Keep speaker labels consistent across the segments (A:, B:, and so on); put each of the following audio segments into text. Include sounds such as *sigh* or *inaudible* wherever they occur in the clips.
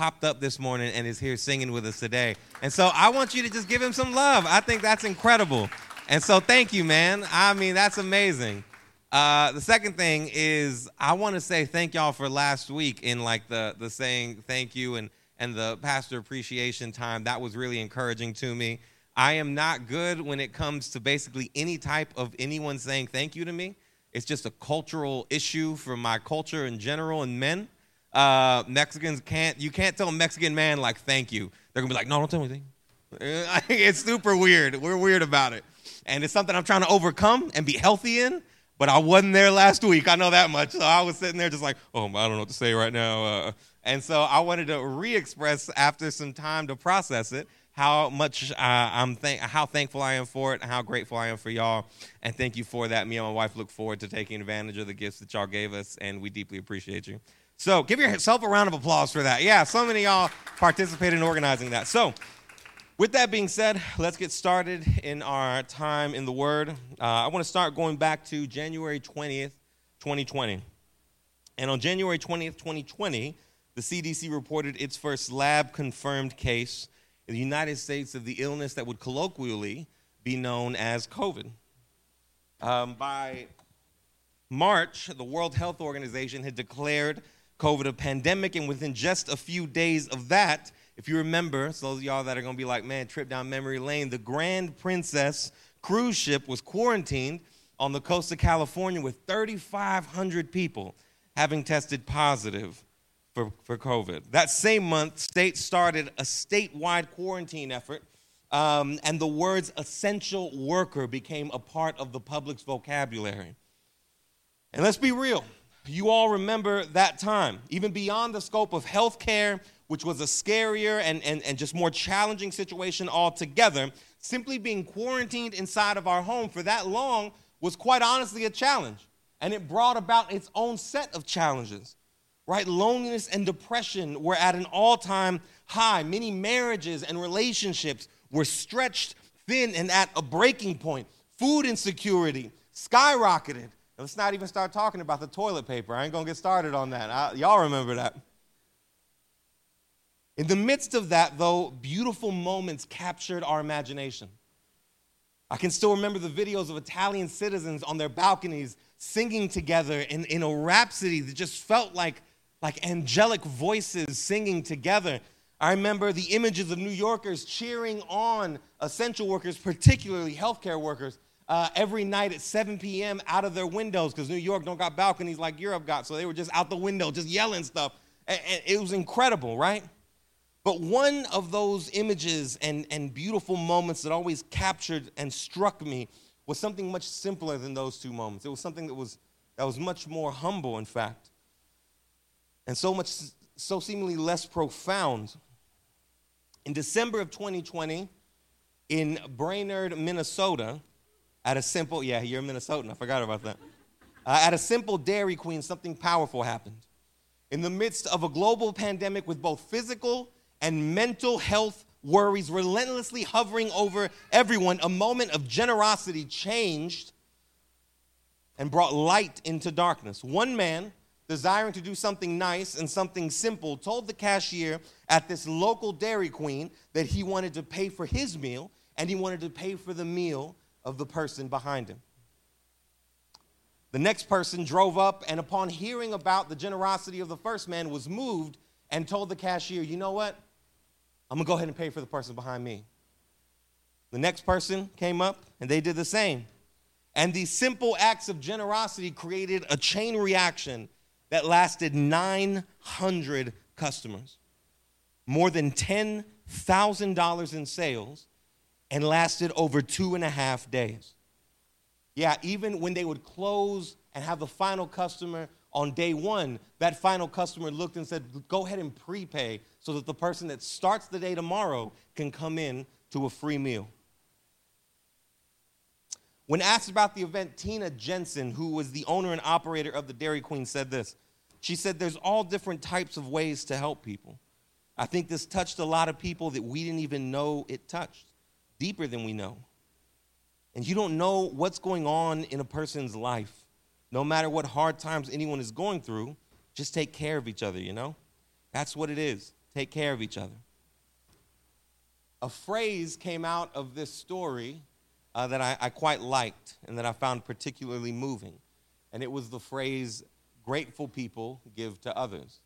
A: popped up this morning and is here singing with us today. And so I want you to just give him some love. I think that's incredible. And so thank you, man. I mean, that's amazing. Uh, the second thing is I want to say thank y'all for last week in like the the saying thank you and and the pastor appreciation time. That was really encouraging to me. I am not good when it comes to basically any type of anyone saying thank you to me. It's just a cultural issue for my culture in general and men. Uh, Mexicans can't, you can't tell a Mexican man like thank you. They're gonna be like, no, don't tell me anything. *laughs* it's super weird. We're weird about it. And it's something I'm trying to overcome and be healthy in, but I wasn't there last week. I know that much. So I was sitting there just like, oh, I don't know what to say right now. Uh, and so I wanted to re express after some time to process it how much uh, I'm thank- how thankful I am for it, and how grateful I am for y'all, and thank you for that. Me and my wife look forward to taking advantage of the gifts that y'all gave us, and we deeply appreciate you. So give yourself a round of applause for that. Yeah, so many y'all participated in organizing that. So. With that being said, let's get started in our time in the Word. Uh, I want to start going back to January 20th, 2020. And on January 20th, 2020, the CDC reported its first lab confirmed case in the United States of the illness that would colloquially be known as COVID. Um, by March, the World Health Organization had declared COVID a pandemic, and within just a few days of that, if you remember, so those of y'all that are gonna be like, man, trip down memory lane, the Grand Princess cruise ship was quarantined on the coast of California with 3,500 people having tested positive for, for COVID. That same month, states started a statewide quarantine effort, um, and the words essential worker became a part of the public's vocabulary. And let's be real, you all remember that time, even beyond the scope of healthcare, which was a scarier and, and, and just more challenging situation altogether. Simply being quarantined inside of our home for that long was quite honestly a challenge. And it brought about its own set of challenges right? Loneliness and depression were at an all time high. Many marriages and relationships were stretched thin and at a breaking point. Food insecurity skyrocketed. Let's not even start talking about the toilet paper. I ain't gonna get started on that. I, y'all remember that. In the midst of that, though, beautiful moments captured our imagination. I can still remember the videos of Italian citizens on their balconies singing together in, in a rhapsody that just felt like like angelic voices singing together. I remember the images of New Yorkers cheering on essential workers, particularly healthcare workers, uh, every night at 7 p.m. out of their windows because New York don't got balconies like Europe got, so they were just out the window, just yelling stuff. And, and it was incredible, right? But one of those images and, and beautiful moments that always captured and struck me was something much simpler than those two moments. It was something that was, that was much more humble, in fact and so much so seemingly less profound. In December of 2020, in Brainerd, Minnesota, at a simple, yeah, you're a Minnesotan, I forgot about that. Uh, at a simple Dairy Queen, something powerful happened. In the midst of a global pandemic with both physical and mental health worries relentlessly hovering over everyone, a moment of generosity changed and brought light into darkness. One man desiring to do something nice and something simple, told the cashier at this local Dairy Queen that he wanted to pay for his meal and he wanted to pay for the meal of the person behind him. The next person drove up and, upon hearing about the generosity of the first man, was moved and told the cashier, You know what? I'm gonna go ahead and pay for the person behind me. The next person came up and they did the same. And these simple acts of generosity created a chain reaction that lasted 900 customers, more than $10,000 in sales, and lasted over two and a half days. Yeah, even when they would close and have the final customer on day one, that final customer looked and said, Go ahead and prepay so that the person that starts the day tomorrow can come in to a free meal. When asked about the event, Tina Jensen, who was the owner and operator of the Dairy Queen, said this. She said there's all different types of ways to help people. I think this touched a lot of people that we didn't even know it touched, deeper than we know. And you don't know what's going on in a person's life. No matter what hard times anyone is going through, just take care of each other, you know? That's what it is. take care of each other. A phrase came out of this story uh, that I, I quite liked and that I found particularly moving. And it was the phrase, grateful people give to others.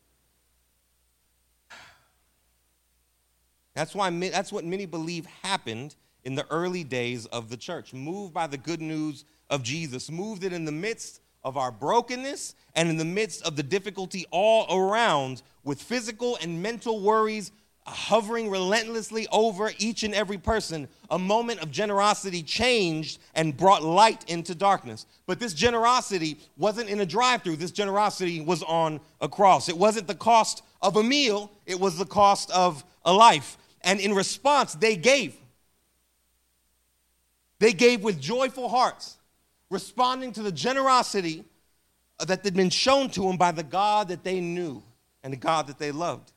A: That's, why, that's what many believe happened in the early days of the church. Moved by the good news of Jesus, moved it in the midst of our brokenness and in the midst of the difficulty all around with physical and mental worries hovering relentlessly over each and every person, a moment of generosity changed and brought light into darkness. But this generosity wasn't in a drive through, this generosity was on a cross. It wasn't the cost of a meal, it was the cost of a life. And in response, they gave. They gave with joyful hearts, responding to the generosity that had been shown to them by the God that they knew and the God that they loved.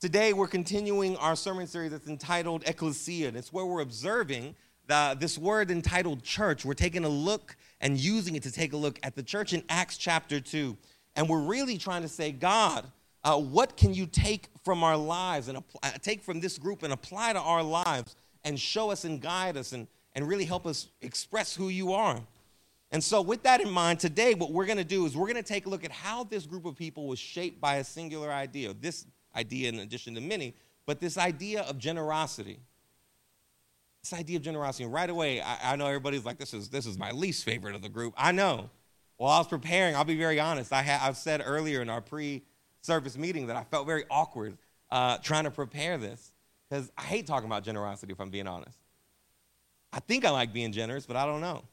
A: Today, we're continuing our sermon series that's entitled Ekklesia, and it's where we're observing the, this word entitled church. We're taking a look and using it to take a look at the church in Acts chapter 2. And we're really trying to say, God, uh, what can you take from our lives and take from this group and apply to our lives and show us and guide us and, and really help us express who you are? And so, with that in mind, today what we're going to do is we're going to take a look at how this group of people was shaped by a singular idea. This idea, in addition to many, but this idea of generosity. This idea of generosity. And right away, I, I know everybody's like, this is, this is my least favorite of the group. I know. While I was preparing, I'll be very honest. I ha- I've said earlier in our pre service meeting that I felt very awkward uh, trying to prepare this because I hate talking about generosity, if I'm being honest. I think I like being generous, but I don't know.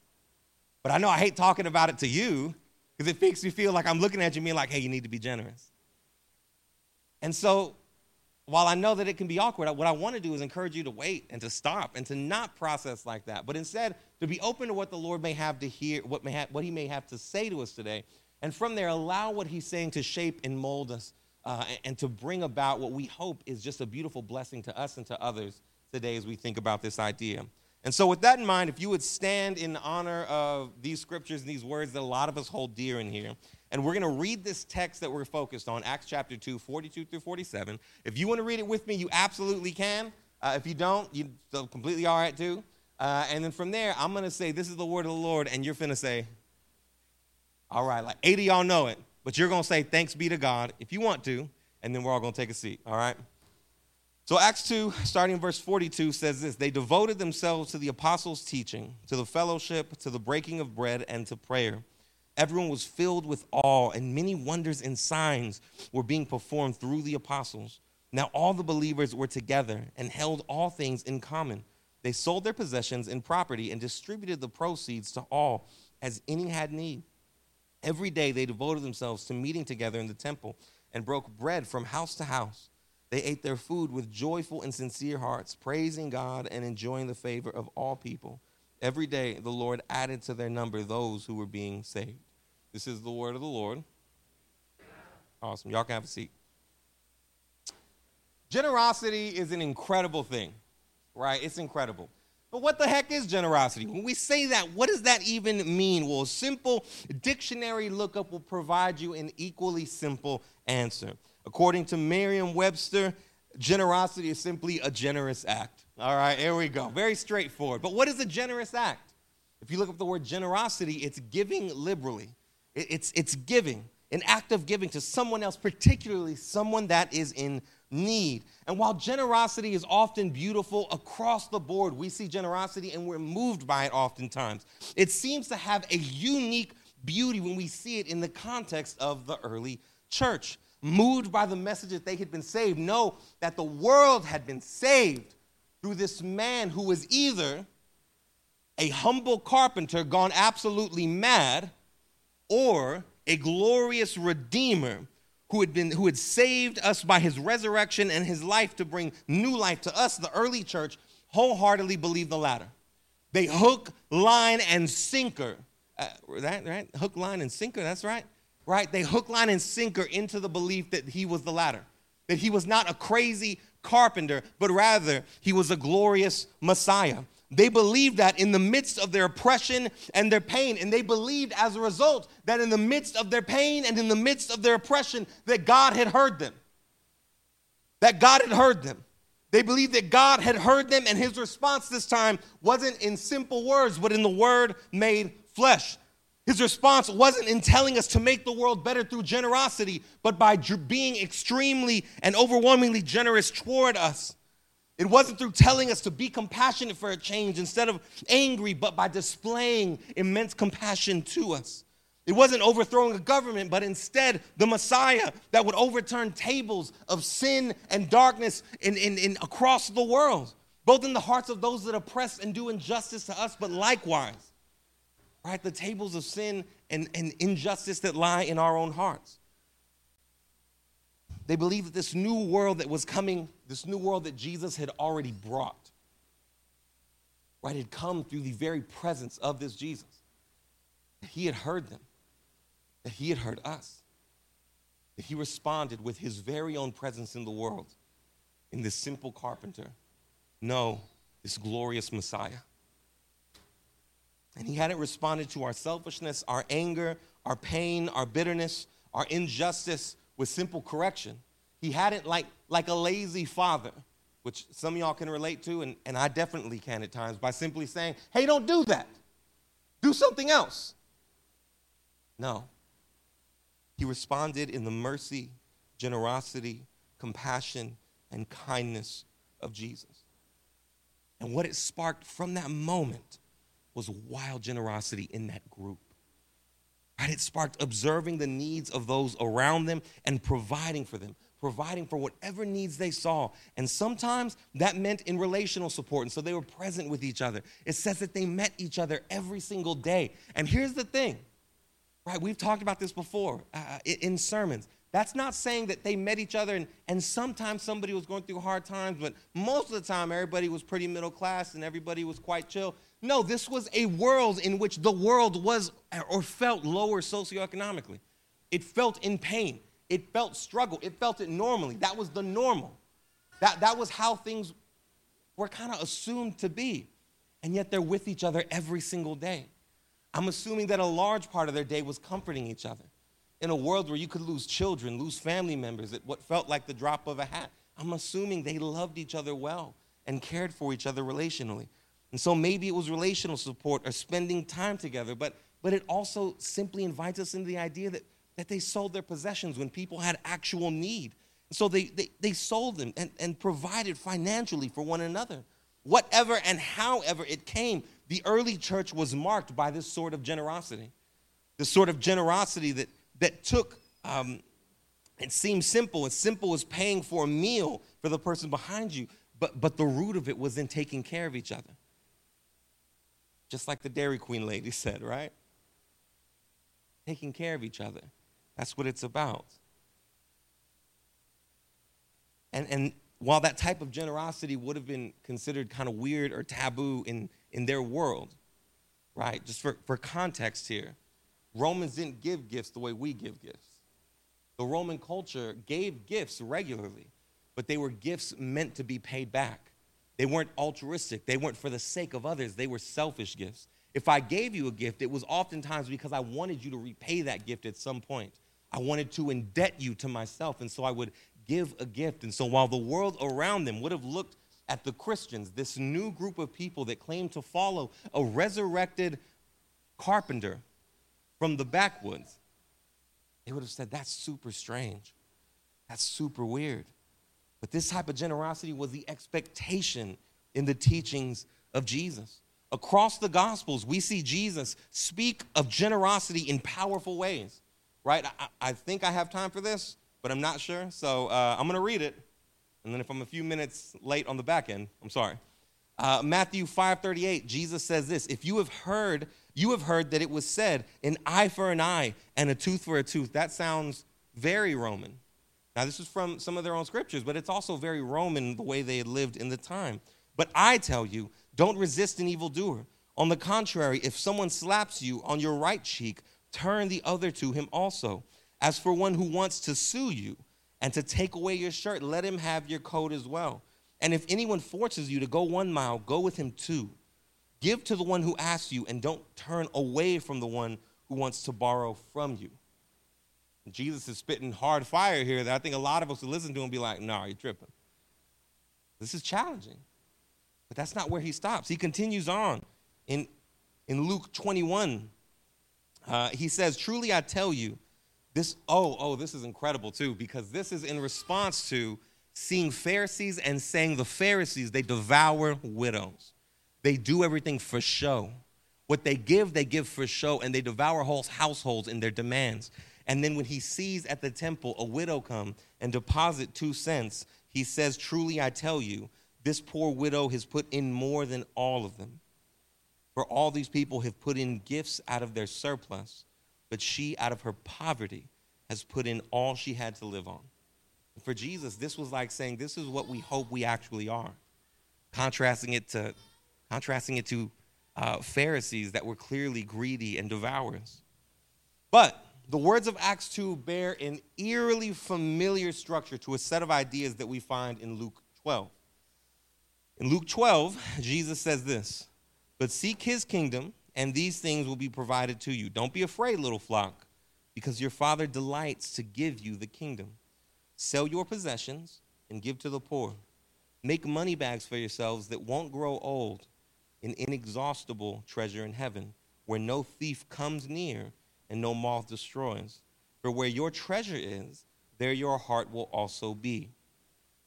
A: But I know I hate talking about it to you because it makes me feel like I'm looking at you being like, hey, you need to be generous. And so, while I know that it can be awkward, what I want to do is encourage you to wait and to stop and to not process like that, but instead to be open to what the Lord may have to hear, what, may have, what He may have to say to us today. And from there, allow what He's saying to shape and mold us uh, and to bring about what we hope is just a beautiful blessing to us and to others today as we think about this idea. And so, with that in mind, if you would stand in honor of these scriptures and these words that a lot of us hold dear in here, and we're going to read this text that we're focused on, Acts chapter 2, 42 through 47. If you want to read it with me, you absolutely can. Uh, if you don't, you are completely all right too. Uh, and then from there, I'm going to say, This is the word of the Lord, and you're going to say, All right, like 80 y'all know it, but you're going to say, Thanks be to God if you want to, and then we're all going to take a seat, all right? So, Acts 2, starting in verse 42, says this They devoted themselves to the apostles' teaching, to the fellowship, to the breaking of bread, and to prayer. Everyone was filled with awe, and many wonders and signs were being performed through the apostles. Now, all the believers were together and held all things in common. They sold their possessions and property and distributed the proceeds to all as any had need. Every day they devoted themselves to meeting together in the temple and broke bread from house to house they ate their food with joyful and sincere hearts, praising God and enjoying the favor of all people. Every day the Lord added to their number those who were being saved. This is the word of the Lord. Awesome. Y'all can have a seat. Generosity is an incredible thing, right? It's incredible. But what the heck is generosity? When we say that, what does that even mean? Well, a simple dictionary lookup will provide you an equally simple answer. According to Merriam Webster, generosity is simply a generous act. All right, here we go. Very straightforward. But what is a generous act? If you look up the word generosity, it's giving liberally, it's, it's giving, an act of giving to someone else, particularly someone that is in need. And while generosity is often beautiful across the board, we see generosity and we're moved by it oftentimes. It seems to have a unique beauty when we see it in the context of the early church moved by the message that they had been saved, know that the world had been saved through this man who was either a humble carpenter gone absolutely mad or a glorious redeemer who had been who had saved us by his resurrection and his life to bring new life to us the early church wholeheartedly believed the latter. They hook line and sinker. Uh, that right? Hook line and sinker that's right. Right? They hook, line, and sinker into the belief that he was the latter, that he was not a crazy carpenter, but rather he was a glorious Messiah. They believed that in the midst of their oppression and their pain, and they believed as a result that in the midst of their pain and in the midst of their oppression, that God had heard them. that God had heard them. They believed that God had heard them, and his response this time wasn't in simple words, but in the word made flesh. His response wasn't in telling us to make the world better through generosity, but by being extremely and overwhelmingly generous toward us. It wasn't through telling us to be compassionate for a change instead of angry, but by displaying immense compassion to us. It wasn't overthrowing a government, but instead the Messiah that would overturn tables of sin and darkness in, in, in across the world, both in the hearts of those that oppress and do injustice to us, but likewise, right, the tables of sin and, and injustice that lie in our own hearts. They believed that this new world that was coming, this new world that Jesus had already brought, right, had come through the very presence of this Jesus. He had heard them that he had heard us, that he responded with his very own presence in the world in this simple carpenter. No, this glorious Messiah. And he hadn't responded to our selfishness, our anger, our pain, our bitterness, our injustice with simple correction. He hadn't, like, like a lazy father, which some y'all can relate to, and, and I definitely can at times, by simply saying, hey, don't do that. Do something else. No. He responded in the mercy, generosity, compassion, and kindness of Jesus. And what it sparked from that moment was wild generosity in that group. Right? It sparked observing the needs of those around them and providing for them, providing for whatever needs they saw. And sometimes that meant in relational support. And so they were present with each other. It says that they met each other every single day. And here's the thing right? We've talked about this before uh, uh in sermons. That's not saying that they met each other and, and sometimes somebody was going through hard times, but most of the time everybody was pretty middle class and everybody was quite chill. No, this was a world in which the world was or felt lower socioeconomically. It felt in pain. It felt struggle. It felt it normally. That was the normal. That, that was how things were kind of assumed to be. And yet they're with each other every single day. I'm assuming that a large part of their day was comforting each other. In a world where you could lose children, lose family members at what felt like the drop of a hat, I'm assuming they loved each other well and cared for each other relationally. And so maybe it was relational support or spending time together, but, but it also simply invites us into the idea that, that they sold their possessions when people had actual need. And so they, they, they sold them and, and provided financially for one another. Whatever and however it came, the early church was marked by this sort of generosity. This sort of generosity that, that took, um, it seemed simple, as simple as paying for a meal for the person behind you, but, but the root of it was in taking care of each other. Just like the Dairy Queen lady said, right? Taking care of each other. That's what it's about. And, and while that type of generosity would have been considered kind of weird or taboo in, in their world, right? Just for, for context here, Romans didn't give gifts the way we give gifts. The Roman culture gave gifts regularly, but they were gifts meant to be paid back. They weren't altruistic, they weren't for the sake of others, they were selfish gifts. If I gave you a gift, it was oftentimes because I wanted you to repay that gift at some point. I wanted to indebt you to myself, and so I would give a gift. And so while the world around them would have looked at the Christians, this new group of people that claimed to follow a resurrected carpenter from the backwoods, they would have said, That's super strange. That's super weird. But this type of generosity was the expectation in the teachings of Jesus. Across the Gospels, we see Jesus speak of generosity in powerful ways, right? I, I think I have time for this, but I'm not sure. So uh, I'm going to read it and then if I'm a few minutes late on the back end, I'm sorry. Uh, Matthew 5:38, Jesus says this: If you have heard, you have heard that it was said, an eye for an eye and a tooth for a tooth. That sounds very Roman. Now, this is from some of their own scriptures, but it's also very Roman the way they had lived in the time. But I tell you, don't resist an evildoer. On the contrary, if someone slaps you on your right cheek, turn the other to him also. As for one who wants to sue you, and to take away your shirt, let him have your coat as well. And if anyone forces you to go one mile, go with him two. Give to the one who asks you, and don't turn away from the one who wants to borrow from you. Jesus is spitting hard fire here that I think a lot of us would listen to and be like, nah, you're tripping. This is challenging. But that's not where he stops. He continues on in, in Luke 21. Uh, he says, Truly I tell you, this, oh, oh, this is incredible too, because this is in response to seeing Pharisees and saying the Pharisees, they devour widows. They do everything for show. What they give, they give for show, and they devour whole households in their demands. And then when he sees at the temple a widow come and deposit two cents, he says, Truly I tell you, this poor widow has put in more than all of them. For all these people have put in gifts out of their surplus, but she, out of her poverty, has put in all she had to live on. For Jesus, this was like saying, This is what we hope we actually are. Contrasting it to, contrasting it to uh, Pharisees that were clearly greedy and devourers. But the words of Acts 2 bear an eerily familiar structure to a set of ideas that we find in Luke 12. In Luke 12, Jesus says this But seek his kingdom, and these things will be provided to you. Don't be afraid, little flock, because your Father delights to give you the kingdom. Sell your possessions and give to the poor. Make money bags for yourselves that won't grow old, an inexhaustible treasure in heaven, where no thief comes near and no moth destroys. For where your treasure is, there your heart will also be.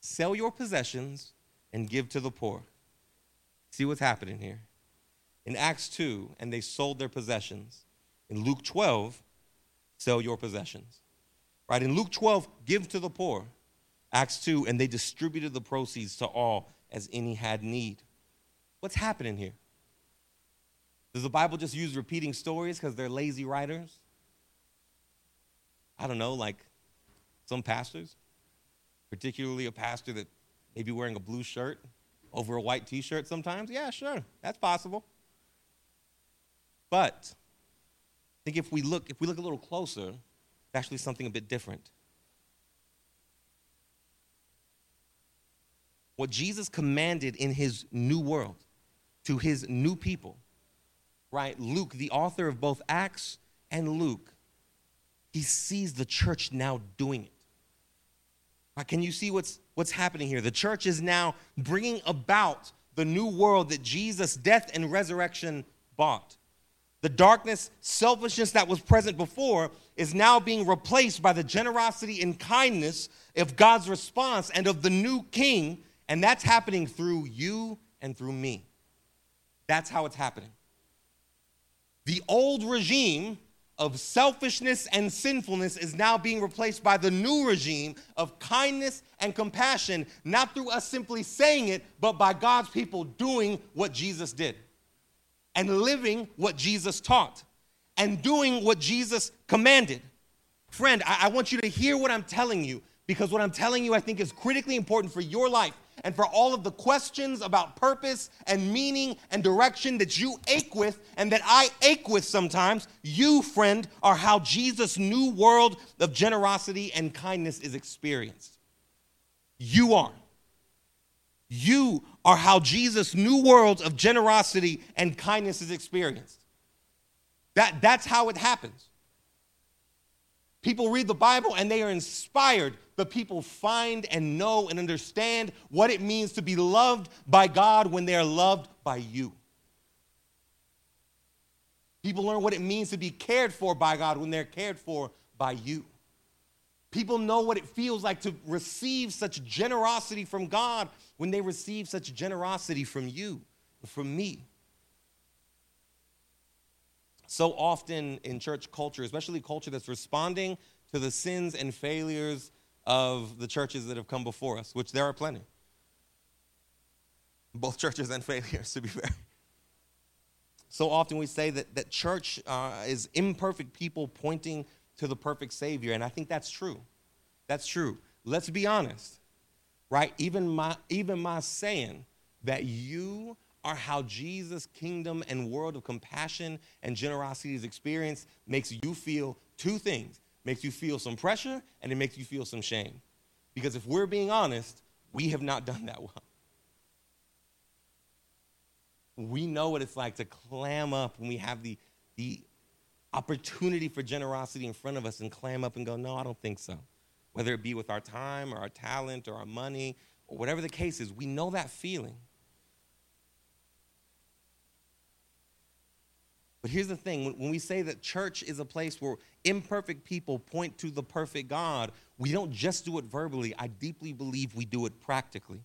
A: Sell your possessions and give to the poor. See what's happening here. In Acts 2, and they sold their possessions. In Luke 12, sell your possessions. Right? In Luke 12, give to the poor. Acts 2, and they distributed the proceeds to all as any had need. What's happening here? Does the Bible just use repeating stories because they're lazy writers? I don't know, like some pastors, particularly a pastor that maybe wearing a blue shirt over a white t shirt sometimes? Yeah, sure, that's possible. But I think if we look, if we look a little closer, it's actually something a bit different. What Jesus commanded in his new world to his new people, right? Luke, the author of both Acts and Luke, he sees the church now doing it. Right, can you see what's, what's happening here? The church is now bringing about the new world that Jesus' death and resurrection bought. The darkness, selfishness that was present before is now being replaced by the generosity and kindness of God's response and of the new king, and that's happening through you and through me. That's how it's happening. The old regime of selfishness and sinfulness is now being replaced by the new regime of kindness and compassion, not through us simply saying it, but by God's people doing what Jesus did and living what Jesus taught and doing what Jesus commanded. Friend, I, I want you to hear what I'm telling you because what I'm telling you I think is critically important for your life and for all of the questions about purpose and meaning and direction that you ache with and that I ache with sometimes, you, friend, are how Jesus' new world of generosity and kindness is experienced. You are. You are how Jesus' new world of generosity and kindness is experienced. That, that's how it happens. People read the Bible and they are inspired but people find and know and understand what it means to be loved by God when they are loved by you. People learn what it means to be cared for by God when they're cared for by you. People know what it feels like to receive such generosity from God when they receive such generosity from you, from me. So often in church culture, especially culture that's responding to the sins and failures of the churches that have come before us, which there are plenty. Both churches and failures, *laughs* to be fair. So often we say that, that church uh, is imperfect people pointing to the perfect Savior, and I think that's true. That's true. Let's be honest, right? Even my, even my saying that you are how Jesus' kingdom and world of compassion and generosity is experienced makes you feel two things makes you feel some pressure and it makes you feel some shame. Because if we're being honest, we have not done that well. We know what it's like to clam up when we have the, the opportunity for generosity in front of us and clam up and go, no, I don't think so. Whether it be with our time or our talent or our money or whatever the case is, we know that feeling. But here's the thing when we say that church is a place where imperfect people point to the perfect God, we don't just do it verbally. I deeply believe we do it practically.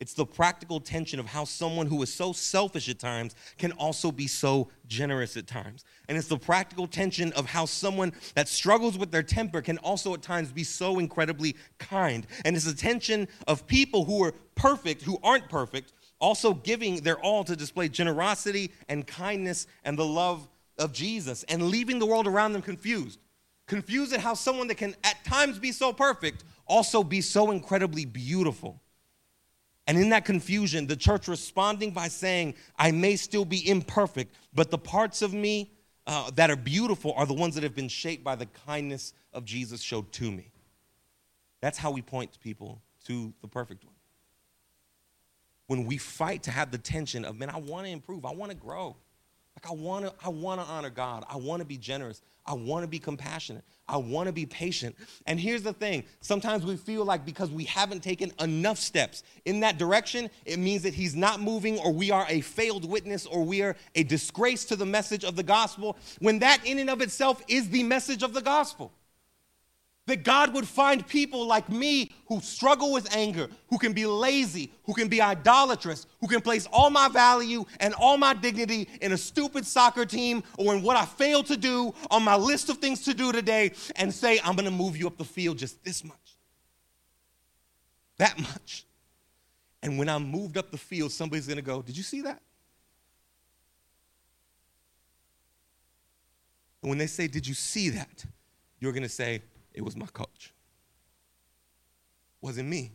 A: It's the practical tension of how someone who is so selfish at times can also be so generous at times. And it's the practical tension of how someone that struggles with their temper can also at times be so incredibly kind. And it's the tension of people who are perfect, who aren't perfect, also giving their all to display generosity and kindness and the love of Jesus and leaving the world around them confused. Confused at how someone that can at times be so perfect also be so incredibly beautiful. And in that confusion, the church responding by saying, I may still be imperfect, but the parts of me uh, that are beautiful are the ones that have been shaped by the kindness of Jesus showed to me. That's how we point people to the perfect one when we fight to have the tension of, man, I want to improve, I want to grow. Like I want to I want to honor God. I want to be generous. I want to be compassionate. I want to be patient. And here's the thing, sometimes we feel like because we haven't taken enough steps in that direction, it means that he's not moving or we are a failed witness or we are a disgrace to the message of the gospel when that in and of itself is the message of the gospel. That God would find people like me who struggle with anger, who can be lazy, who can be idolatrous, who can place all my value and all my dignity in a stupid soccer team or in what I failed to do on my list of things to do today and say, I'm gonna move you up the field just this much. That much. And when I'm moved up the field, somebody's gonna go, Did you see that? And when they say, Did you see that? You're gonna say, it was my coach. It wasn't me.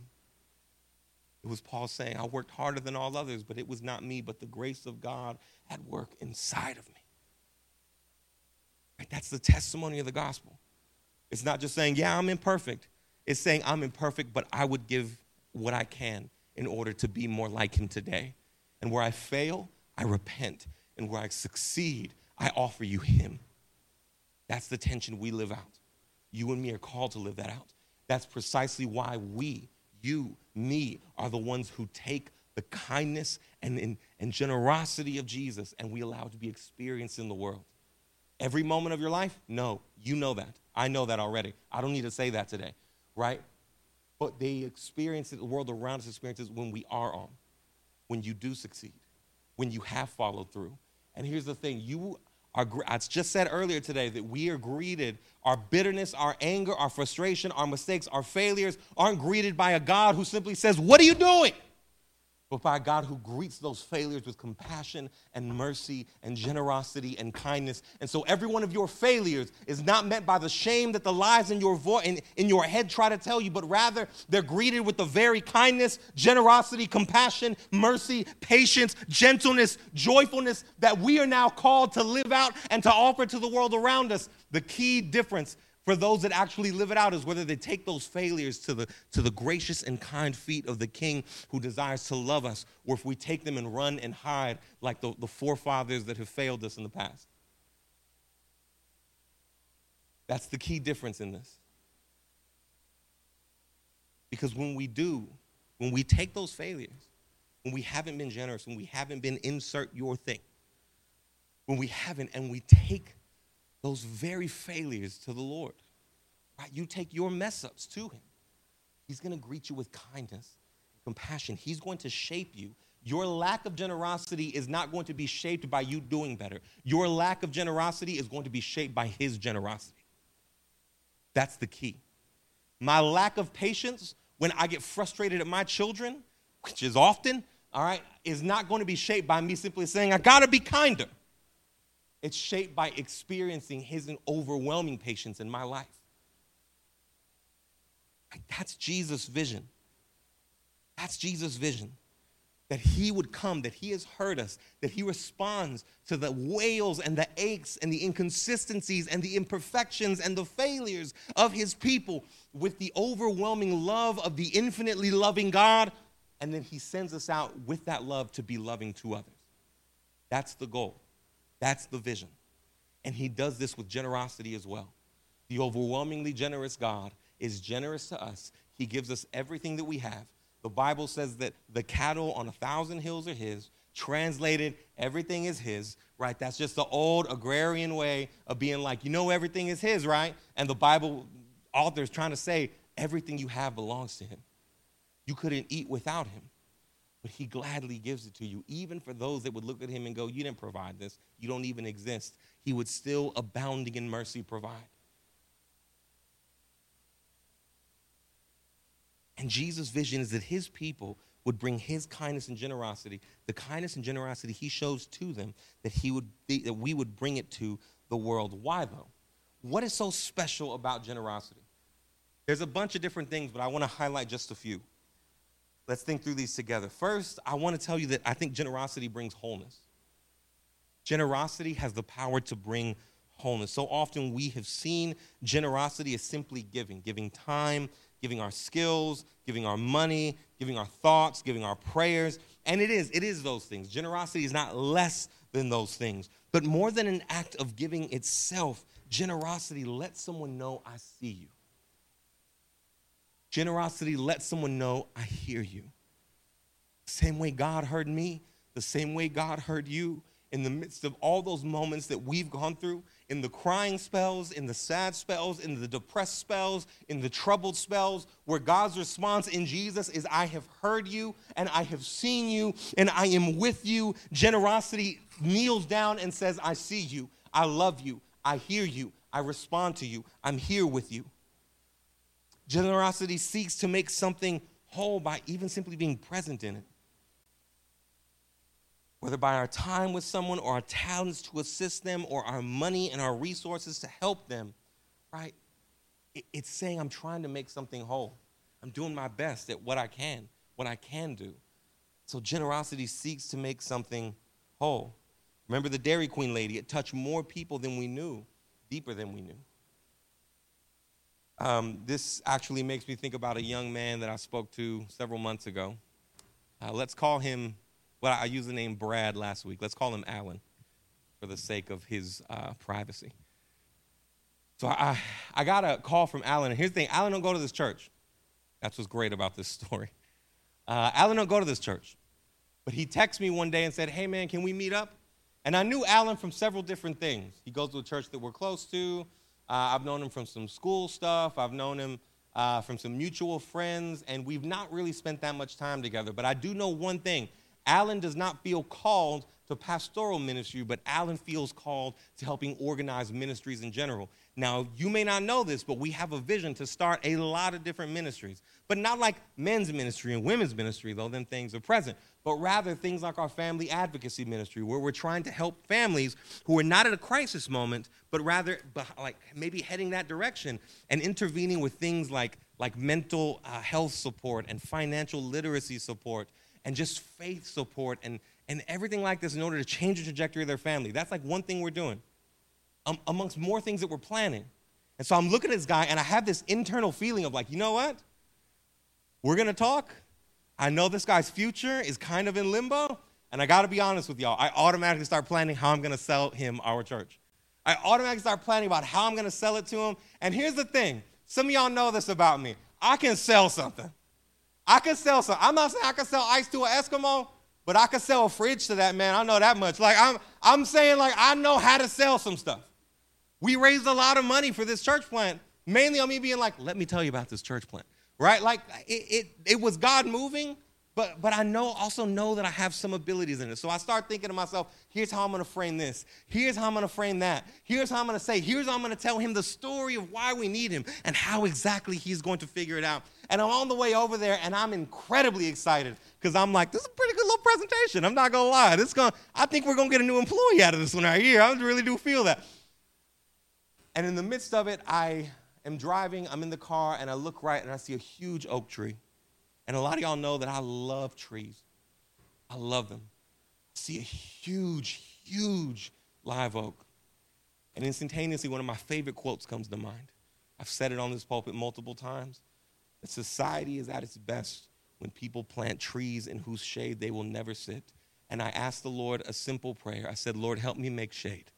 A: It was Paul saying, I worked harder than all others, but it was not me, but the grace of God at work inside of me. That's the testimony of the gospel. It's not just saying, yeah, I'm imperfect. It's saying, I'm imperfect, but I would give what I can in order to be more like him today. And where I fail, I repent. And where I succeed, I offer you him. That's the tension we live out. You and me are called to live that out. That's precisely why we, you, me, are the ones who take the kindness and, and, and generosity of Jesus and we allow it to be experienced in the world. Every moment of your life? No, you know that. I know that already. I don't need to say that today, right? But they experience it, the world around us experiences when we are on, when you do succeed, when you have followed through. And here's the thing you are, I just said earlier today that we are greeted, our bitterness, our anger, our frustration, our mistakes, our failures aren't greeted by a God who simply says, What are you doing? But by a God who greets those failures with compassion and mercy and generosity and kindness. And so every one of your failures is not met by the shame that the lies in your vo- in, in your head try to tell you, but rather they're greeted with the very kindness, generosity, compassion, mercy, patience, gentleness, joyfulness that we are now called to live out and to offer to the world around us. The key difference for those that actually live it out is whether they take those failures to the, to the gracious and kind feet of the King who desires to love us, or if we take them and run and hide like the, the forefathers that have failed us in the past. That's the key difference in this. Because when we do, when we take those failures, when we haven't been generous, when we haven't been insert your thing, when we haven't, and we take those very failures to the Lord. Right? You take your mess ups to Him. He's going to greet you with kindness, compassion. He's going to shape you. Your lack of generosity is not going to be shaped by you doing better. Your lack of generosity is going to be shaped by His generosity. That's the key. My lack of patience when I get frustrated at my children, which is often, all right, is not going to be shaped by me simply saying, I got to be kinder. It's shaped by experiencing His overwhelming patience in my life. That's Jesus' vision. That's Jesus' vision. That He would come, that He has heard us, that He responds to the wails and the aches and the inconsistencies and the imperfections and the failures of His people with the overwhelming love of the infinitely loving God. And then He sends us out with that love to be loving to others. That's the goal. That's the vision. And he does this with generosity as well. The overwhelmingly generous God is generous to us. He gives us everything that we have. The Bible says that the cattle on a thousand hills are his. Translated, everything is his, right? That's just the old agrarian way of being like, you know, everything is his, right? And the Bible author is trying to say, everything you have belongs to him. You couldn't eat without him, but he gladly gives it to you. Even for those that would look at him and go, You didn't provide this, you don't even exist, he would still, abounding in mercy, provide. And Jesus' vision is that his people would bring his kindness and generosity, the kindness and generosity he shows to them, that he would be, that we would bring it to the world. Why though? What is so special about generosity? There's a bunch of different things, but I want to highlight just a few. Let's think through these together. First, I want to tell you that I think generosity brings wholeness. Generosity has the power to bring wholeness. So often we have seen generosity as simply giving, giving time, giving our skills, giving our money, giving our thoughts, giving our prayers. And it is, it is those things. Generosity is not less than those things. But more than an act of giving itself, generosity lets someone know I see you. Generosity lets someone know I hear you. Same way God heard me, the same way God heard you in the midst of all those moments that we've gone through, in the crying spells, in the sad spells, in the depressed spells, in the troubled spells, where God's response in Jesus is, I have heard you and I have seen you and I am with you. Generosity kneels down and says, I see you, I love you, I hear you, I respond to you, I'm here with you. Generosity seeks to make something whole by even simply being present in it whether by our time with someone or our talents to assist them or our money and our resources to help them, right? It's saying I'm trying to make something whole. I'm doing my best at what I can, what I can do. So generosity seeks to make something whole. Remember the Dairy Queen lady? It touched more people than we knew, deeper than we knew. Um, this actually makes me think about a young man that I spoke to several months ago. Uh, let's call him well, I used the name Brad last week. Let's call him Alan for the sake of his uh, privacy. So I, I got a call from Alan. And here's the thing Alan don't go to this church. That's what's great about this *laughs* story. Uh, Alan don't go to this church. But he texted me one day and said, hey, man, can we meet up? And I knew Alan from several different things. He goes to a church that we're close to. Uh, I've known him from some school stuff. I've known him uh, from some mutual friends. And we've not really spent that much time together. But I do know one thing Alan does not feel called to pastoral ministry, but Alan feels called to helping organize ministries in general. Now, you may not know this, but we have a vision to start a lot of different ministries, but not like men's ministry and women's ministry, though them things are present, but rather things like our family advocacy ministry, where we're trying to help families who are not at a crisis moment, but rather like maybe heading that direction and intervening with things like, like mental uh, health support and financial literacy support and just faith support and, and everything like this in order to change the trajectory of their family. That's like one thing we're doing, um, amongst more things that we're planning. And so I'm looking at this guy and I have this internal feeling of like, you know what? We're gonna talk. I know this guy's future is kind of in limbo. And I gotta be honest with y'all, I automatically start planning how I'm gonna sell him our church. I automatically start planning about how I'm gonna sell it to him. And here's the thing some of y'all know this about me I can sell something. I can sell some. I'm not saying I can sell ice to an Eskimo, but I can sell a fridge to that man. I know that much. Like I'm, I'm saying like I know how to sell some stuff. We raised a lot of money for this church plant, mainly on me being like, let me tell you about this church plant, right? Like it, it, it was God moving, but, but I know also know that I have some abilities in it. So I start thinking to myself, here's how I'm gonna frame this. Here's how I'm gonna frame that. Here's how I'm gonna say, here's how I'm gonna tell him the story of why we need him and how exactly he's going to figure it out. And I'm on the way over there and I'm incredibly excited because I'm like, this is a pretty good little presentation. I'm not gonna lie. This gonna, I think we're gonna get a new employee out of this one right here. I really do feel that. And in the midst of it, I am driving, I'm in the car, and I look right and I see a huge oak tree. And a lot of y'all know that I love trees. I love them. I see a huge, huge live oak. And instantaneously, one of my favorite quotes comes to mind. I've said it on this pulpit multiple times. That society is at its best when people plant trees in whose shade they will never sit. And I asked the Lord a simple prayer. I said, Lord, help me make shade.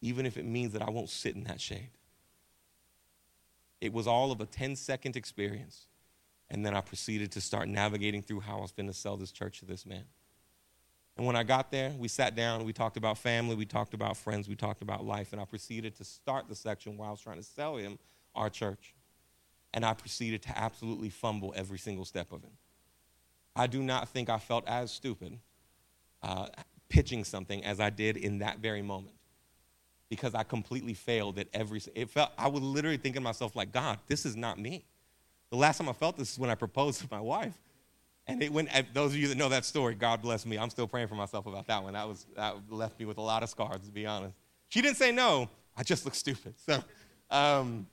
A: even if it means that I won't sit in that shade. It was all of a 10 second experience. And then I proceeded to start navigating through how I was going to sell this church to this man. And when I got there, we sat down, we talked about family, we talked about friends, we talked about life, and I proceeded to start the section where I was trying to sell him our church. And I proceeded to absolutely fumble every single step of it. I do not think I felt as stupid uh, pitching something as I did in that very moment because I completely failed at every. It felt I was literally thinking to myself like, God, this is not me. The last time I felt this is when I proposed to my wife. And it went, those of you that know that story, God bless me. I'm still praying for myself about that one. That, was, that left me with a lot of scars, to be honest. She didn't say no. I just look stupid. So, um,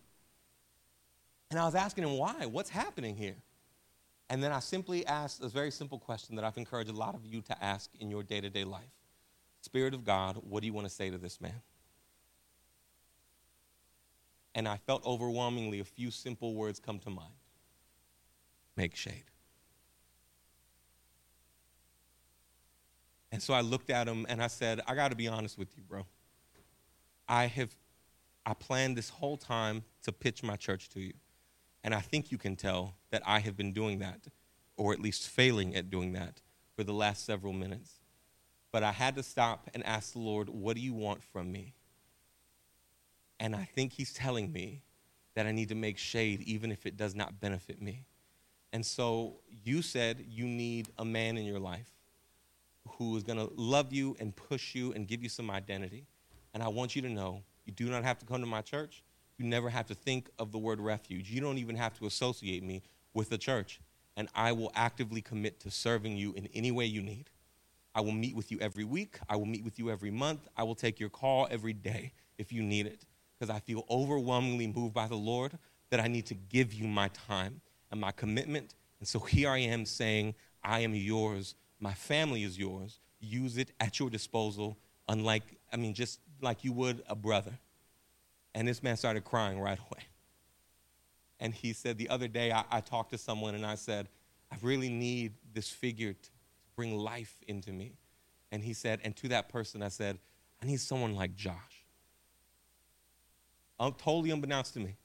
A: and I was asking him, why? What's happening here? And then I simply asked a very simple question that I've encouraged a lot of you to ask in your day to day life Spirit of God, what do you want to say to this man? And I felt overwhelmingly a few simple words come to mind make shade. And so I looked at him and I said, I got to be honest with you, bro. I have I planned this whole time to pitch my church to you. And I think you can tell that I have been doing that, or at least failing at doing that, for the last several minutes. But I had to stop and ask the Lord, What do you want from me? And I think He's telling me that I need to make shade even if it does not benefit me. And so you said you need a man in your life who is going to love you and push you and give you some identity. And I want you to know you do not have to come to my church. You never have to think of the word refuge. You don't even have to associate me with the church. And I will actively commit to serving you in any way you need. I will meet with you every week. I will meet with you every month. I will take your call every day if you need it. Because I feel overwhelmingly moved by the Lord that I need to give you my time and my commitment. And so here I am saying, I am yours my family is yours. Use it at your disposal, unlike, I mean, just like you would a brother. And this man started crying right *laughs* away. And he said, The other day I, I talked to someone and I said, I really need this figure to bring life into me. And he said, And to that person, I said, I need someone like Josh. Totally unbeknownst to me.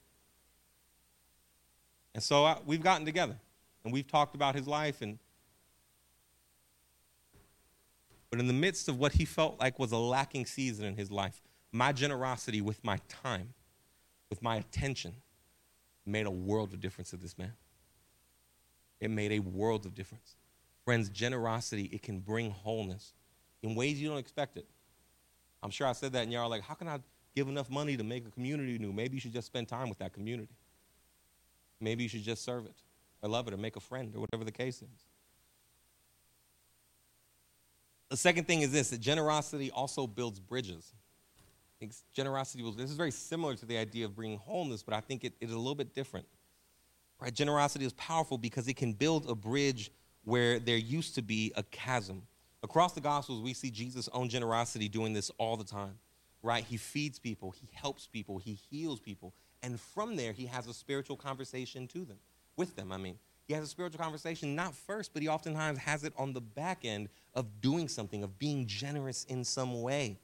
A: And so I, we've gotten together and we've talked about his life and But in the midst of what he felt like was a lacking season in his life, my generosity with my time, with my attention, made a world of difference to this man. It made a world of difference. Friends, generosity, it can bring wholeness in ways you don't expect it. I'm sure I said that, and y'all are like, how can I give enough money to make a community new? Maybe you should just spend time with that community. Maybe you should just serve it or love it or make a friend or whatever the case is. The second thing is this that generosity also builds bridges. I think generosity will, this is very similar to the idea of bringing wholeness, but I think it, it is a little bit different. Right? Generosity is powerful because it can build a bridge where there used to be a chasm. Across the Gospels, we see Jesus' own generosity doing this all the time, right? He feeds people, he helps people, he heals people, and from there, he has a spiritual conversation to them, with them, I mean. He has a spiritual conversation, not first, but he oftentimes has it on the back end of doing something, of being generous in some way.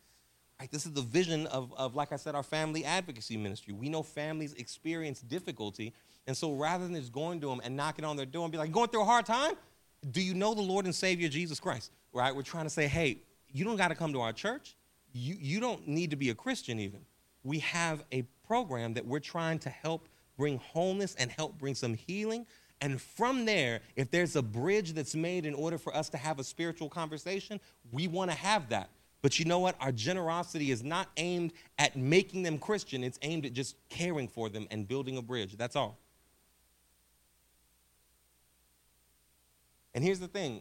A: Right? This is the vision of, of, like I said, our family advocacy ministry. We know families experience difficulty. And so rather than just going to them and knocking on their door and be like, going through a hard time? Do you know the Lord and Savior Jesus Christ? Right? We're trying to say, hey, you don't got to come to our church. You, you don't need to be a Christian even. We have a program that we're trying to help bring wholeness and help bring some healing and from there, if there's a bridge that's made in order for us to have a spiritual conversation, we want to have that. But you know what? Our generosity is not aimed at making them Christian, it's aimed at just caring for them and building a bridge. That's all. And here's the thing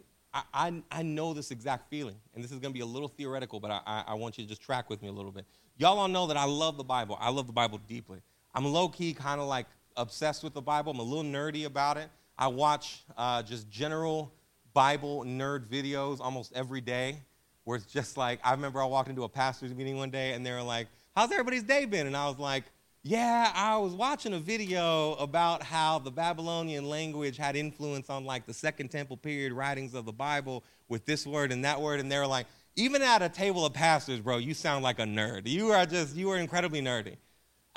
A: I, I, know this exact feeling, and this is going to be a little theoretical, but I, I, I want you to just track with me a little bit. Y'all all know that I love the Bible. I love the Bible deeply. I'm low key kind of like obsessed with the Bible. I'm a little nerdy about it. I watch uh, just general Bible nerd videos almost every day where it's just like, I remember I walked into a pastor's meeting one day and they were like, How's everybody's day been? And I was like, Yeah, I was watching a video about how the Babylonian language had influence on like the Second Temple period writings of the Bible with this word and that word. And they were like, even at a table of pastors, bro, you sound like a nerd. You are just, you are incredibly nerdy.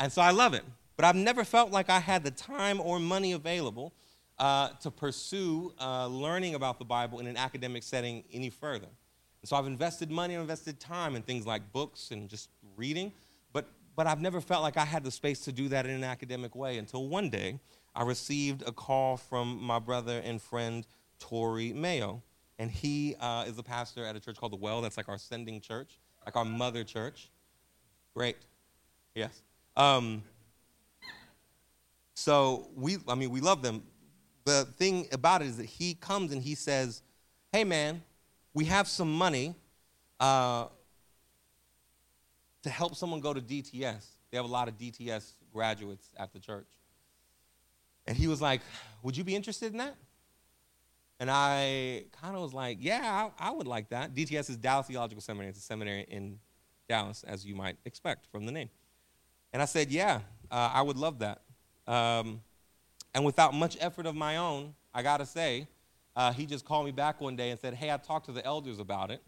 A: And so I love it. But I've never felt like I had the time or money available uh, to pursue uh, learning about the Bible in an academic setting any further. And so I've invested money, I've invested time in things like books and just reading, but, I've never felt like I had the space to do that in an academic way until one day I received a call from my brother and friend, Tori Mayo. And he uh, is a pastor at a church called The Well. That's like our sending church, like our mother church. Great. Yes. Um, so we, I mean, we love them. The thing about it is that he comes and he says, hey, man, we have some money uh, to help someone go to DTS. They have a lot of DTS graduates at the church. And he was like, Would you be interested in that? And I kind of was like, Yeah, I, I, would like that. DTS is Dallas Theological Seminary. It's a seminary in Dallas, as you might expect from the name. And I said, Yeah, uh, I would love that. Um, and without much effort of my own, I got to say, uh, he just called me back one day and said, Hey, I talked to the elders about it.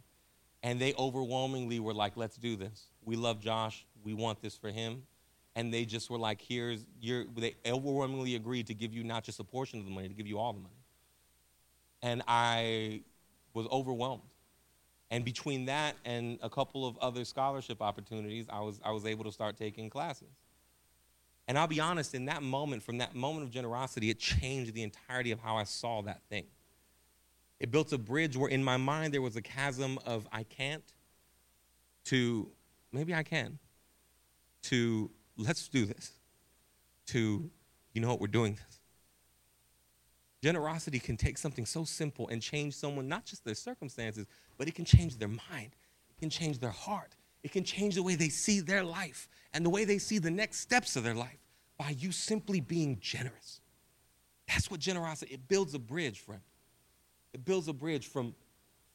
A: And they overwhelmingly were like, Let's do this. We love Josh. We want this for him. And they just were like, Here's your, they overwhelmingly agreed to give you not just a portion of the money, to give you all the money. And I was overwhelmed. And between that and a couple of other scholarship opportunities, I was, I was able to start taking classes. And I'll be honest, in that moment, from that moment of generosity, it changed the entirety of how I saw that thing. It built a bridge where in my mind there was a chasm of I can't to maybe I can to let's do this to you know what we're doing this. Generosity can take something so simple and change someone, not just their circumstances, but it can change their mind. It can change their heart. It can change the way they see their life and the way they see the next steps of their life by you simply being generous. That's what generosity, it builds a bridge, friend. It builds a bridge from,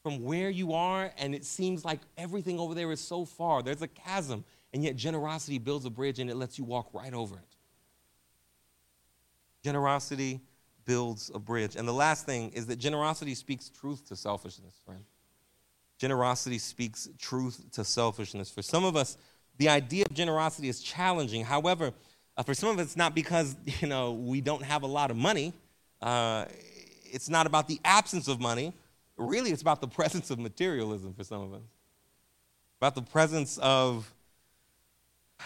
A: from where you are, and it seems like everything over there is so far. There's a chasm, and yet generosity builds a bridge and it lets you walk right over it. Generosity builds a bridge. And the last thing is that generosity speaks truth to selfishness, friend. Generosity speaks truth to selfishness. For some of us, the idea of generosity is challenging. However, uh, for some of us, it's not because *laughs* you know we don't have a lot of money. Uh, it's not about the absence of money. Really, it's about the *laughs* presence of materialism for some of us. About the presence of *sighs*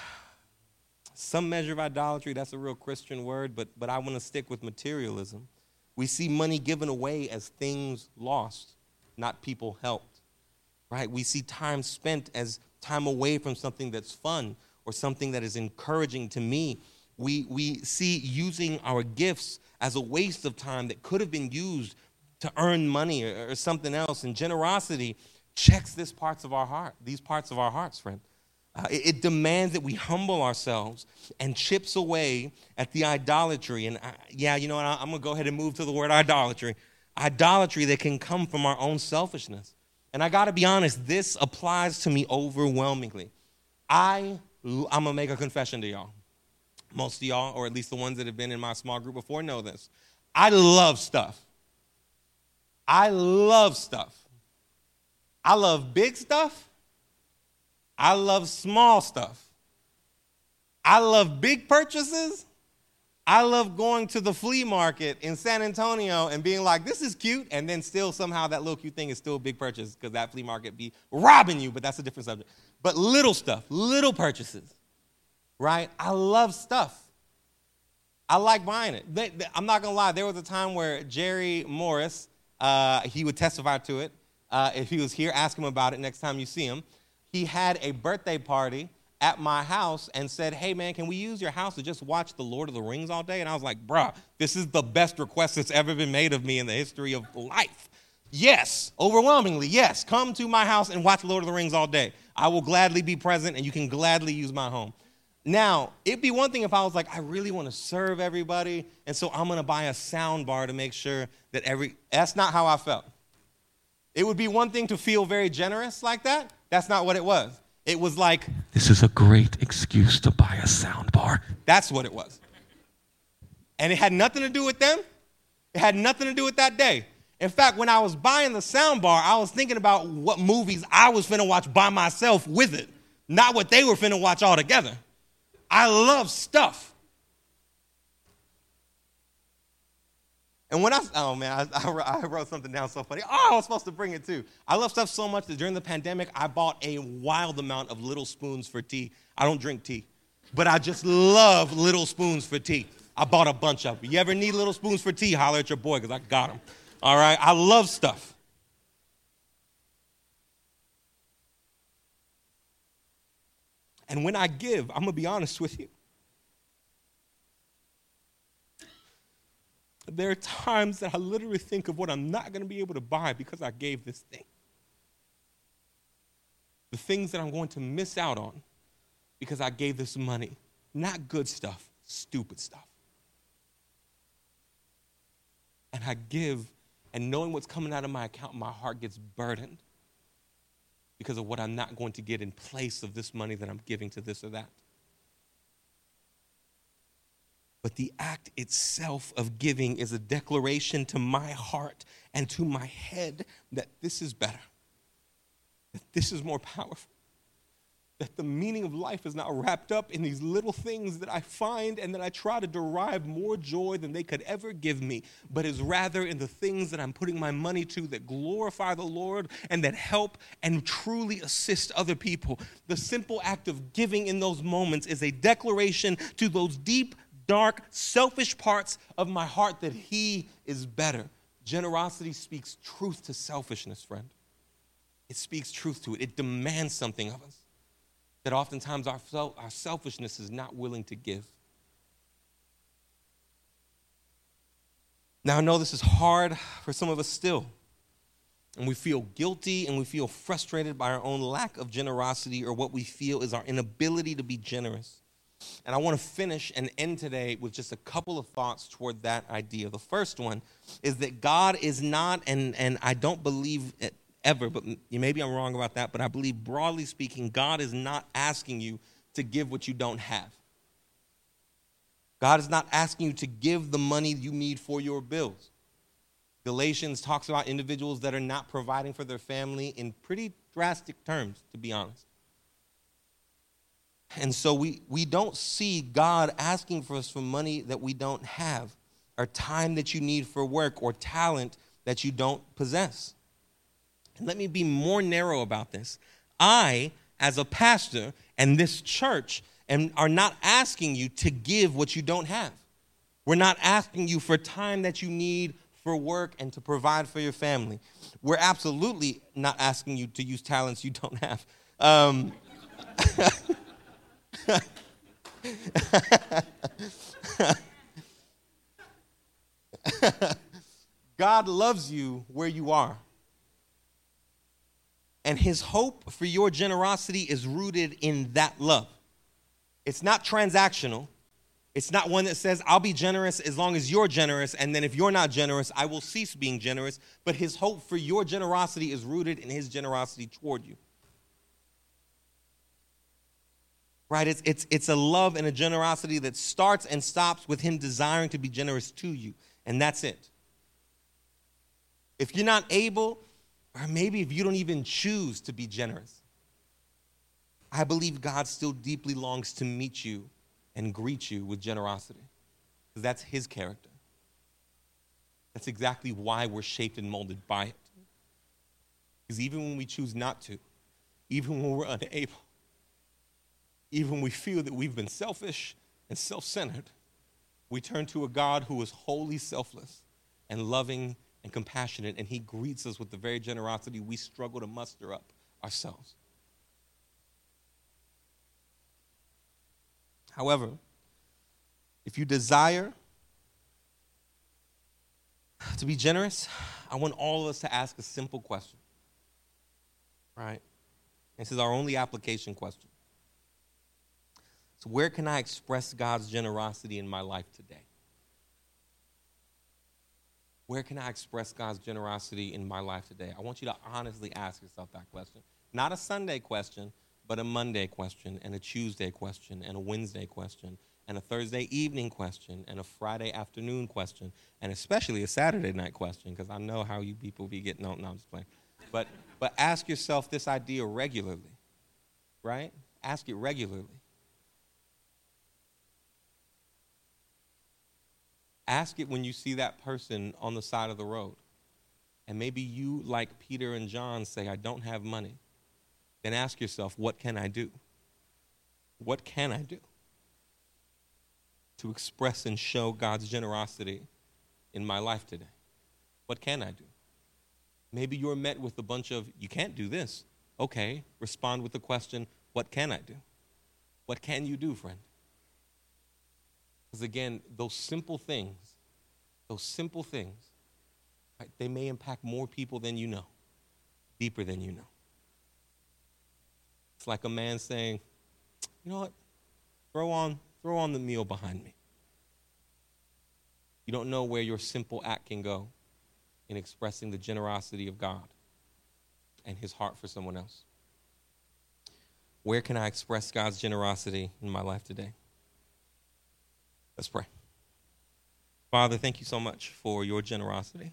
A: some measure of idolatry. That's a real Christian word, but, but I want to stick with materialism. We see money given away as things lost, not people helped. Right? We see time spent as time away from something that's fun or something that is encouraging to me. We, we see using our gifts as a waste of time that could have been used to earn money or, or something else. And generosity checks this parts of our heart, these parts of our hearts, friend. Uh, it, it, demands that we humble ourselves and chips away at the idolatry. And I, yeah, you know what? I'm going to go ahead and move to the word idolatry. Idolatry that can come from our own selfishness. And I got to be honest, this applies to me overwhelmingly. I, I'm going to make a confession to y'all. Most of y'all, or at least the ones that have been in my small group before, know this. I love stuff. I love stuff. I love big stuff. I love small stuff. I love big purchases. I love going to the flea market in San Antonio and being like, this is cute, and then still somehow that little cute thing is still a big purchase because that flea market be robbing you, but that's a different subject. But little stuff, little purchases right? I love stuff. I like buying it. They, they, I'm not gonna lie. There was a time where Jerry Morris, uh, he would testify to it. Uh, if he was here, ask him about it next time you see him. He had a birthday party at my house and said, "Hey man, can we use your house to just watch The Lord of the Rings all day?" And I was like, "Bruh, this is the best request that's ever been made of me in the history of life." Yes, overwhelmingly, yes. Come to my house and watch Lord of the Rings all day. I will gladly be present, and you can gladly use my home. Now, it'd be one thing if I was like, I really want to serve everybody, and so I'm going to buy a sound bar to make sure that every. That's not how I felt. It would be one thing to feel very generous like that. That's not what it was. It was like, this is a great excuse to buy a sound bar. That's what it was. And it had nothing to do with them, it had nothing to do with that day. In fact, when I was buying the sound bar, I was thinking about what movies I was finna watch by myself with it, not what they were finna watch all together. I love stuff. And when I, oh man, I, I, wrote something down so funny. Oh, I was supposed to bring it too. I love stuff so much that during the pandemic, I bought a wild amount of little spoons for tea. I don't drink tea, but I just love little spoons for tea. I bought a bunch of them. You ever need little spoons for tea? Holler at your boy because I got them. All right, I love stuff. And when I give, I'm gonna be honest with you. there are times that I literally think of what I'm not going to be able to buy because I gave this thing. The things that I'm going to miss out on because I gave this money. Not good stuff, stupid stuff. And I give, and knowing what's coming out of my account, my heart gets burdened because of what I'm not going to get in place of this money that I'm giving to this or that. But the act itself of giving is a declaration to my heart and to my head that this is better, that this is more powerful, that the meaning of life is not wrapped up in these little things that I find and that I try to derive more joy than they could ever give me, but is rather in the things that I'm putting my money to that glorify the Lord and that help and truly assist other people. The simple act of giving in those moments is a declaration to those deep dark, selfish parts of my heart that He is better. Generosity speaks truth to selfishness, friend. It speaks truth to it. It demands something of us that oftentimes our, our selfishness is not willing to give. Now, I know this is hard for some of us still, and we feel guilty and we feel frustrated by our own lack of generosity or what we feel is our inability to be generous. And I want to finish and end today with just a couple of thoughts toward that idea. The first one is that God is not, and, and I don't believe it ever, but maybe I'm wrong about that, but I believe broadly speaking, God is not asking you to give what you don't have. God is not asking you to give the money you need for your bills. Galatians talks about individuals that are not providing for their family in pretty drastic terms, to be honest. And so we, we don't see God asking for us for money that we don't have, or time that you need for work, or talent that you don't possess. Let me be more narrow about this. I, as a pastor, and this church, and are not asking you to give what you don't have. We're not asking you for time that you need for work and to provide for your family. We're absolutely not asking you to use talents you don't have. Um, *laughs* God loves you where you are. And his hope for your generosity is rooted in that love. It's not transactional. It's not one that says, I'll be generous as long as you're generous, and then if you're not generous, I will cease being generous. But his hope for your generosity is rooted in his generosity toward you. right? It's, it's, it's a love and a generosity that starts and stops with Him desiring to be generous to you. And that's it. If you're not able, or maybe if you don't even choose to be generous, I believe God still deeply longs to meet you and greet you with generosity because that's His character. That's exactly why we're shaped and molded by it. Because even when we choose not to, even when we're unable, even when we feel that we've been selfish and self centered, we turn to a God who is wholly selfless and loving and compassionate, and He greets us with the very generosity we struggle to muster up ourselves. However, if you desire to be generous, I want all of us to ask a simple question. Right? This is our only application question. So, where can I express God's generosity in my life today? Where can I express God's generosity in my life today? I want you to honestly ask yourself that question. Not a Sunday question, but a Monday question, and a Tuesday question, and a Wednesday question, and a Thursday evening question and a Friday afternoon question and especially a Saturday night question because I know how you people be getting on. No, I'm just playing. But, but ask yourself this idea regularly, right? Ask it regularly. Ask it when you see that person on the side of the road. And maybe you, like Peter and John, say, I don't have money. Then ask yourself, what can I do? What can I do to express and show God's generosity in my life today? What can I do? Maybe you're met with a bunch of, you can't do this. Okay, respond with the question, what can I do? What can you do, friend? Because again, those simple things, those simple things, right, they may impact more people than you know, deeper than you know. It's like a man saying, you know what? Throw on, throw on the meal behind me. You don't know where your simple act can go in expressing the generosity of God and his heart for someone else. Where can I express God's generosity in my life today? Let's pray. Father, thank you so much for your generosity.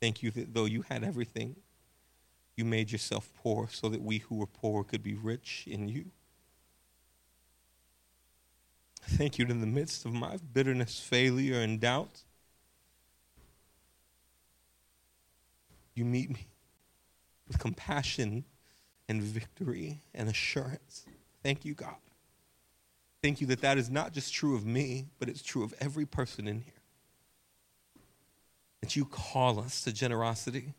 A: Thank you that though you had everything, you made yourself poor so that we who were poor could be rich in you. Thank you that in the midst of my bitterness, failure, and doubt. You meet me with compassion and victory and assurance. Thank you, God. Thank you that that is not just true of me, but it's true of every person in here. That you call us to generosity,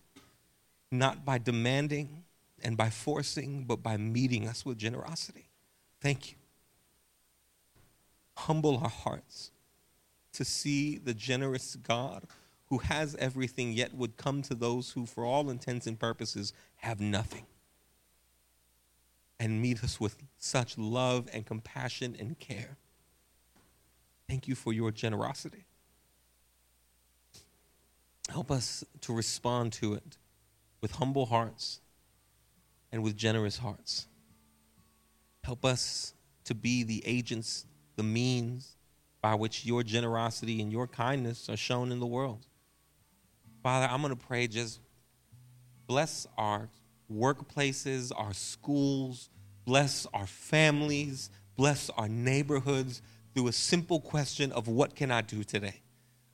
A: not by demanding and by forcing, but by meeting us with generosity. Thank you. Humble our hearts to see the generous God who has everything yet would come to those who, for all intents and purposes, have nothing and meet us with such love and compassion and care. Thank you for your generosity. Help us to respond to it with humble hearts and with generous hearts. Help us to be the agents, the means by which your generosity and your kindness are shown in the world. Father, I'm going to pray just bless our workplaces, our schools, bless our families, bless our neighborhoods through a simple question of what can I do today?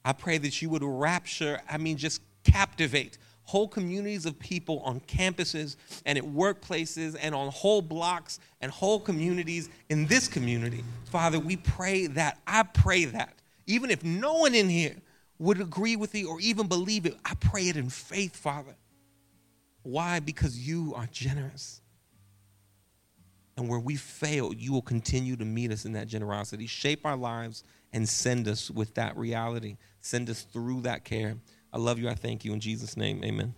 A: I pray that you would rapture, I mean, just captivate whole communities of people on campuses and at workplaces and on whole blocks and whole communities in this community. Father, we pray that. I pray that. Even if no one in here would agree with you or even believe it, I pray it in faith, Father. Why? Because you are generous. And where we fail, you will continue to meet us in that generosity. Shape our lives and send us with that reality. Send us through that care. I love you. I thank you. In Jesus' name, amen.